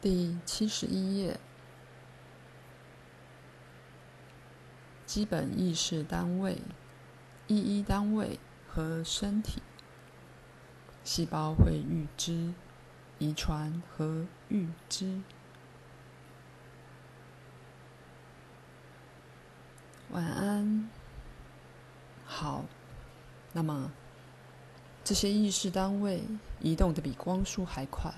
第七十一页，基本意识单位、意义单位和身体。细胞会预知、遗传和预知。晚安。好，那么这些意识单位移动的比光速还快，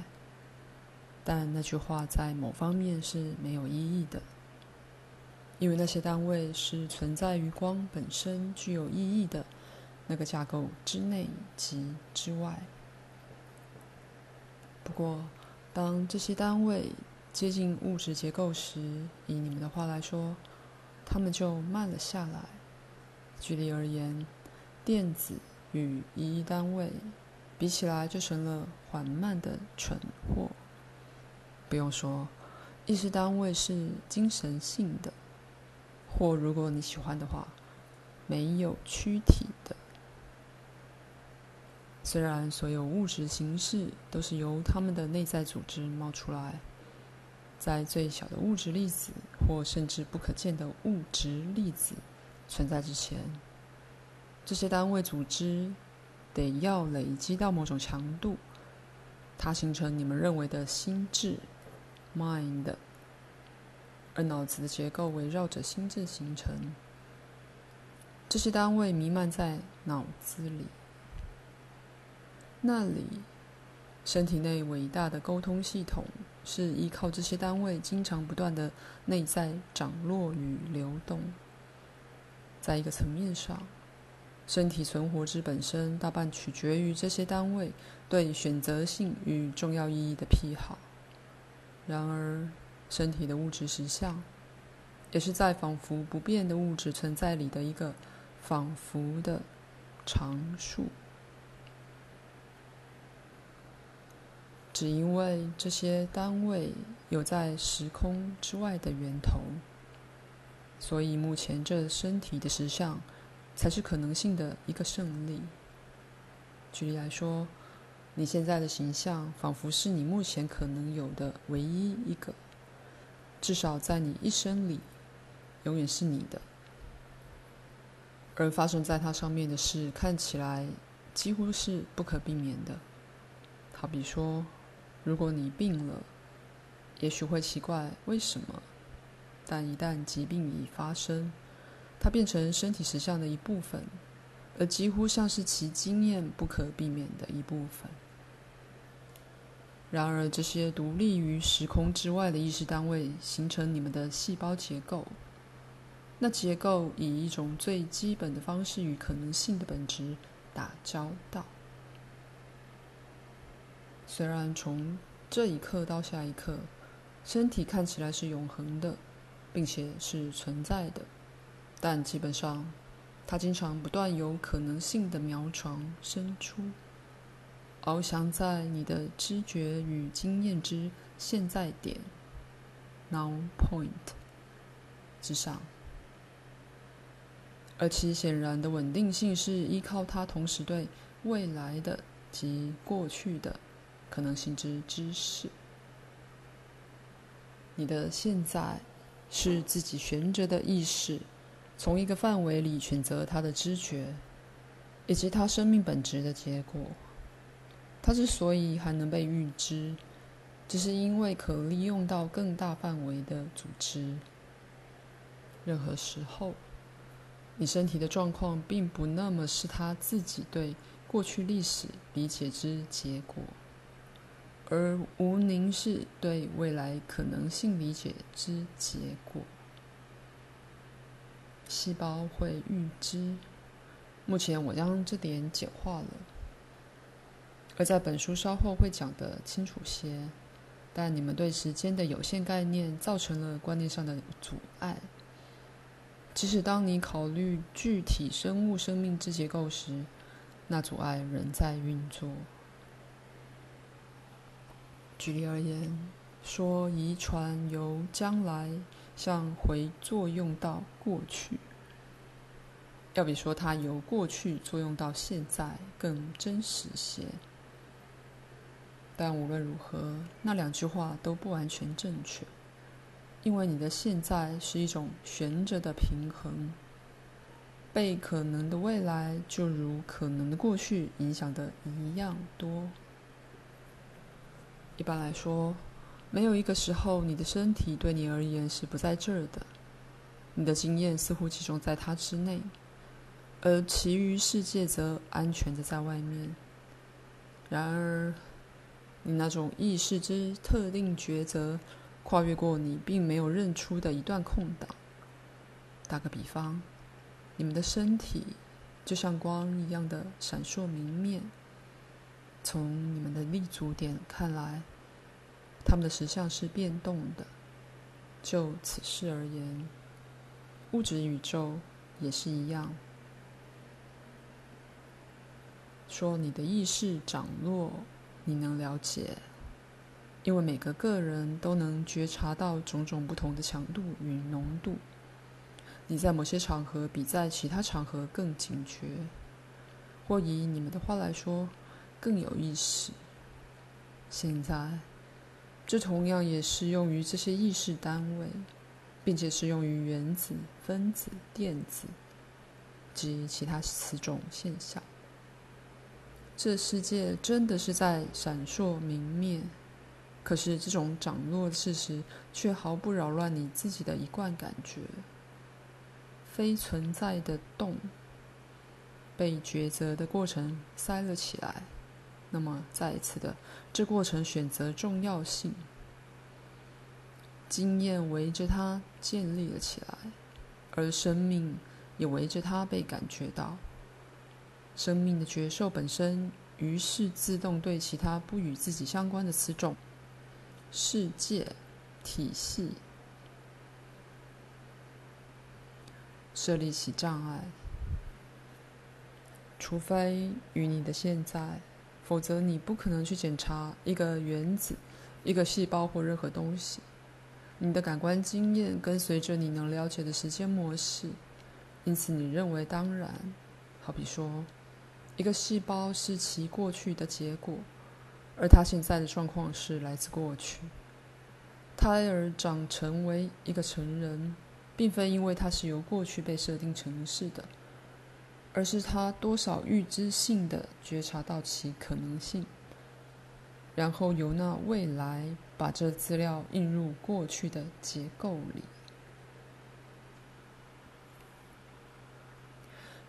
但那句话在某方面是没有意义的，因为那些单位是存在于光本身具有意义的那个架构之内及之外。不过，当这些单位接近物质结构时，以你们的话来说，它们就慢了下来。举例而言，电子与一单位比起来，就成了缓慢的蠢货。不用说，意识单位是精神性的，或如果你喜欢的话，没有躯体的。虽然所有物质形式都是由它们的内在组织冒出来，在最小的物质粒子或甚至不可见的物质粒子存在之前，这些单位组织得要累积到某种强度，它形成你们认为的心智 （mind），而脑子的结构围绕着心智形成。这些单位弥漫在脑子里。那里，身体内伟大的沟通系统是依靠这些单位经常不断的内在涨落与流动。在一个层面上，身体存活之本身大半取决于这些单位对选择性与重要意义的癖好。然而，身体的物质实相，也是在仿佛不变的物质存在里的一个仿佛的常数。只因为这些单位有在时空之外的源头，所以目前这身体的实相才是可能性的一个胜利。举例来说，你现在的形象仿佛是你目前可能有的唯一一个，至少在你一生里，永远是你的。而发生在它上面的事看起来几乎是不可避免的，好比说。如果你病了，也许会奇怪为什么，但一旦疾病已发生，它变成身体实相的一部分，而几乎像是其经验不可避免的一部分。然而，这些独立于时空之外的意识单位形成你们的细胞结构，那结构以一种最基本的方式与可能性的本质打交道。虽然从这一刻到下一刻，身体看起来是永恒的，并且是存在的，但基本上，它经常不断有可能性的苗床伸出，翱翔在你的知觉与经验之现在点 （now point） 之上，而其显然的稳定性是依靠它同时对未来的及过去的。可能性之知识，你的现在是自己悬着的意识，从一个范围里选择他的知觉，以及他生命本质的结果。他之所以还能被预知，只是因为可利用到更大范围的组织。任何时候，你身体的状况并不那么是他自己对过去历史理解之结果。而无宁是对未来可能性理解之结果。细胞会预知。目前我将这点简化了，而在本书稍后会讲得清楚些。但你们对时间的有限概念造成了观念上的阻碍。即使当你考虑具体生物生命之结构时，那阻碍仍在运作。举例而言，说遗传由将来像回作用到过去，要比说它由过去作用到现在更真实些。但无论如何，那两句话都不完全正确，因为你的现在是一种悬着的平衡，被可能的未来就如可能的过去影响的一样多。一般来说，没有一个时候你的身体对你而言是不在这儿的，你的经验似乎集中在它之内，而其余世界则安全的在外面。然而，你那种意识之特定抉择，跨越过你并没有认出的一段空档。打个比方，你们的身体就像光一样的闪烁明灭。从你们的立足点看来，他们的实相是变动的。就此事而言，物质宇宙也是一样。说你的意识涨落，你能了解，因为每个个人都能觉察到种种不同的强度与浓度。你在某些场合比在其他场合更警觉，或以你们的话来说，更有意识。现在，这同样也适用于这些意识单位，并且适用于原子、分子、电子及其他此种现象。这世界真的是在闪烁明灭，可是这种涨落的事实却毫不扰乱你自己的一贯感觉。非存在的动被抉择的过程塞了起来，那么再一次的，这过程选择重要性，经验围着它建立了起来，而生命也围着它被感觉到。生命的觉受本身，于是自动对其他不与自己相关的此种世界体系设立起障碍。除非与你的现在，否则你不可能去检查一个原子、一个细胞或任何东西。你的感官经验跟随着你能了解的时间模式，因此你认为当然。好比说。一个细胞是其过去的结果，而它现在的状况是来自过去。胎儿长成为一个成人，并非因为它是由过去被设定成是的，而是他多少预知性的觉察到其可能性，然后由那未来把这资料印入过去的结构里。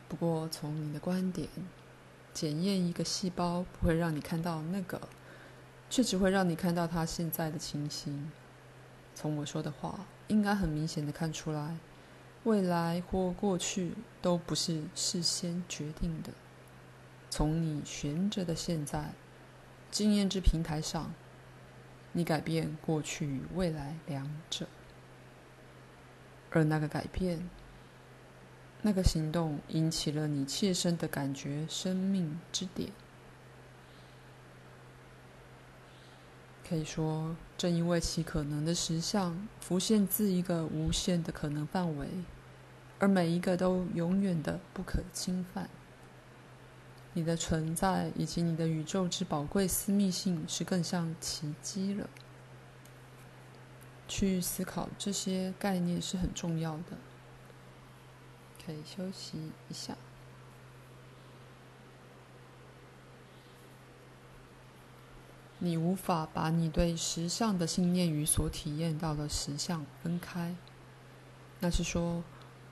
不过，从你的观点。检验一个细胞不会让你看到那个，却只会让你看到它现在的情形。从我说的话，应该很明显的看出来，未来或过去都不是事先决定的。从你悬着的现在经验之平台上，你改变过去与未来两者，而那个改变。那个行动引起了你切身的感觉，生命之点。可以说，正因为其可能的实相浮现自一个无限的可能范围，而每一个都永远的不可侵犯。你的存在以及你的宇宙之宝贵私密性，是更像奇迹了。去思考这些概念是很重要的。可以休息一下。你无法把你对实相的信念与所体验到的实相分开。那是说，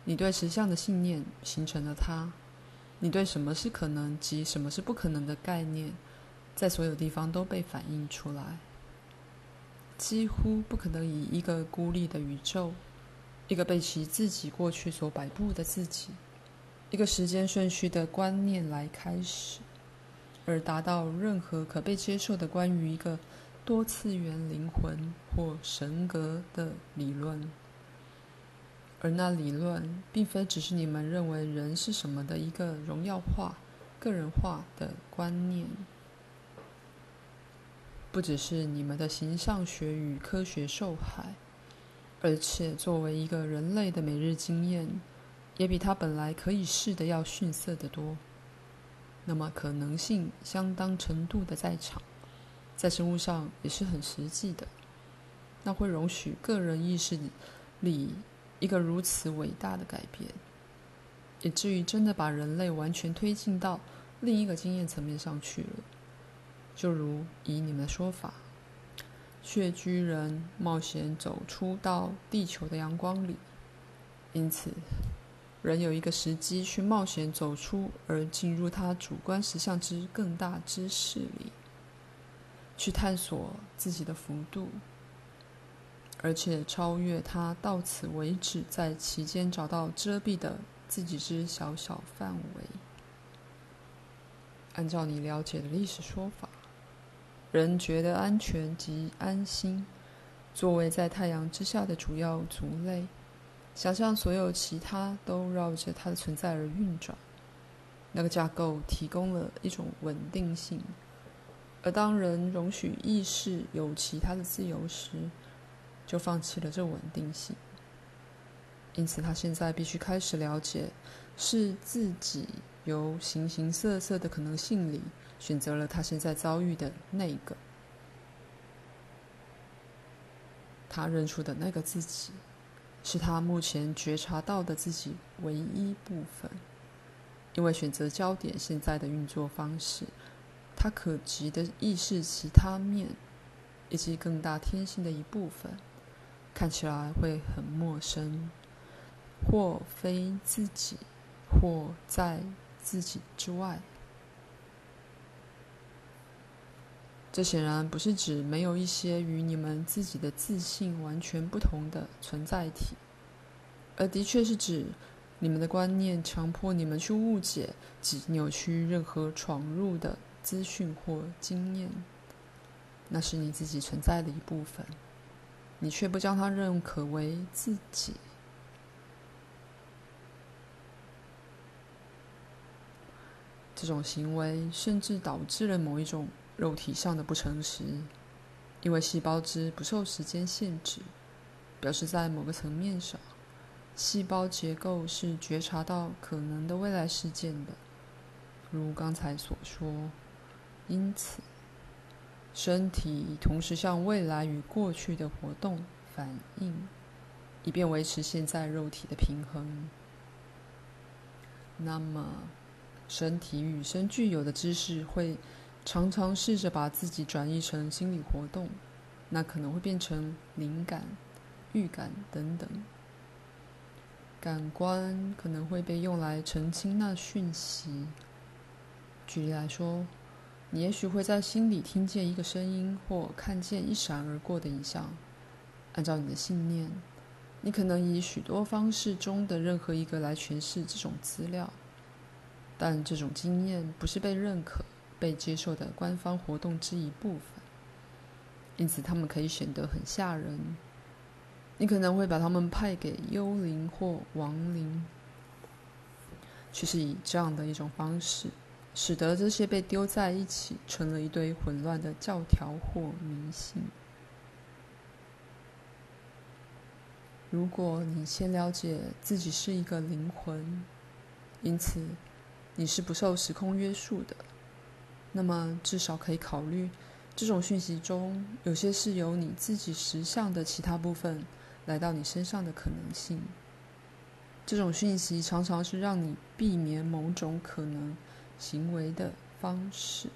你对实相的信念形成了它。你对什么是可能及什么是不可能的概念，在所有地方都被反映出来。几乎不可能以一个孤立的宇宙。一个被其自己过去所摆布的自己，一个时间顺序的观念来开始，而达到任何可被接受的关于一个多次元灵魂或神格的理论，而那理论并非只是你们认为人是什么的一个荣耀化、个人化的观念，不只是你们的形象学与科学受害。而且，作为一个人类的每日经验，也比他本来可以试的要逊色得多。那么，可能性相当程度的在场，在生物上也是很实际的。那会容许个人意识里一个如此伟大的改变，以至于真的把人类完全推进到另一个经验层面上去了。就如以你们的说法，穴居人冒险走出到地球的阳光里，因此人有一个时机去冒险走出而进入他主观实相之更大知识里，去探索自己的幅度。而且超越他到此为止，在其间找到遮蔽的自己之小小范围。按照你了解的历史说法，人觉得安全及安心，作为在太阳之下的主要族类，想象所有其他都绕着它的存在而运转。那个架构提供了一种稳定性，而当人容许意识有其他的自由时，就放弃了这稳定性，因此他现在必须开始了解，是自己由形形色色的可能性里选择了他现在遭遇的那个，他认出的那个自己，是他目前觉察到的自己唯一部分，因为选择焦点现在的运作方式，他可及的意识其他面，以及更大天性的一部分。看起来会很陌生，或非自己，或在自己之外。这显然不是指没有一些与你们自己的自信完全不同的存在体，而的确是指你们的观念强迫你们去误解及扭曲任何闯入的资讯或经验。那是你自己存在的一部分。你却不将它认可为自己，这种行为甚至导致了某一种肉体上的不诚实，因为细胞之不受时间限制，表示在某个层面上，细胞结构是觉察到可能的未来事件的，如刚才所说，因此。身体同时向未来与过去的活动反应，以便维持现在肉体的平衡。那么，身体与生俱有的知识会常常试着把自己转移成心理活动，那可能会变成灵感、预感等等。感官可能会被用来澄清那讯息。举例来说。你也许会在心里听见一个声音，或看见一闪而过的影像。按照你的信念，你可能以许多方式中的任何一个来诠释这种资料，但这种经验不是被认可、被接受的官方活动之一部分，因此他们可以显得很吓人。你可能会把他们派给幽灵或亡灵，却是以这样的一种方式。使得这些被丢在一起，成了一堆混乱的教条或迷信。如果你先了解自己是一个灵魂，因此你是不受时空约束的，那么至少可以考虑，这种讯息中有些是由你自己实相的其他部分来到你身上的可能性。这种讯息常常是让你避免某种可能行为的方式。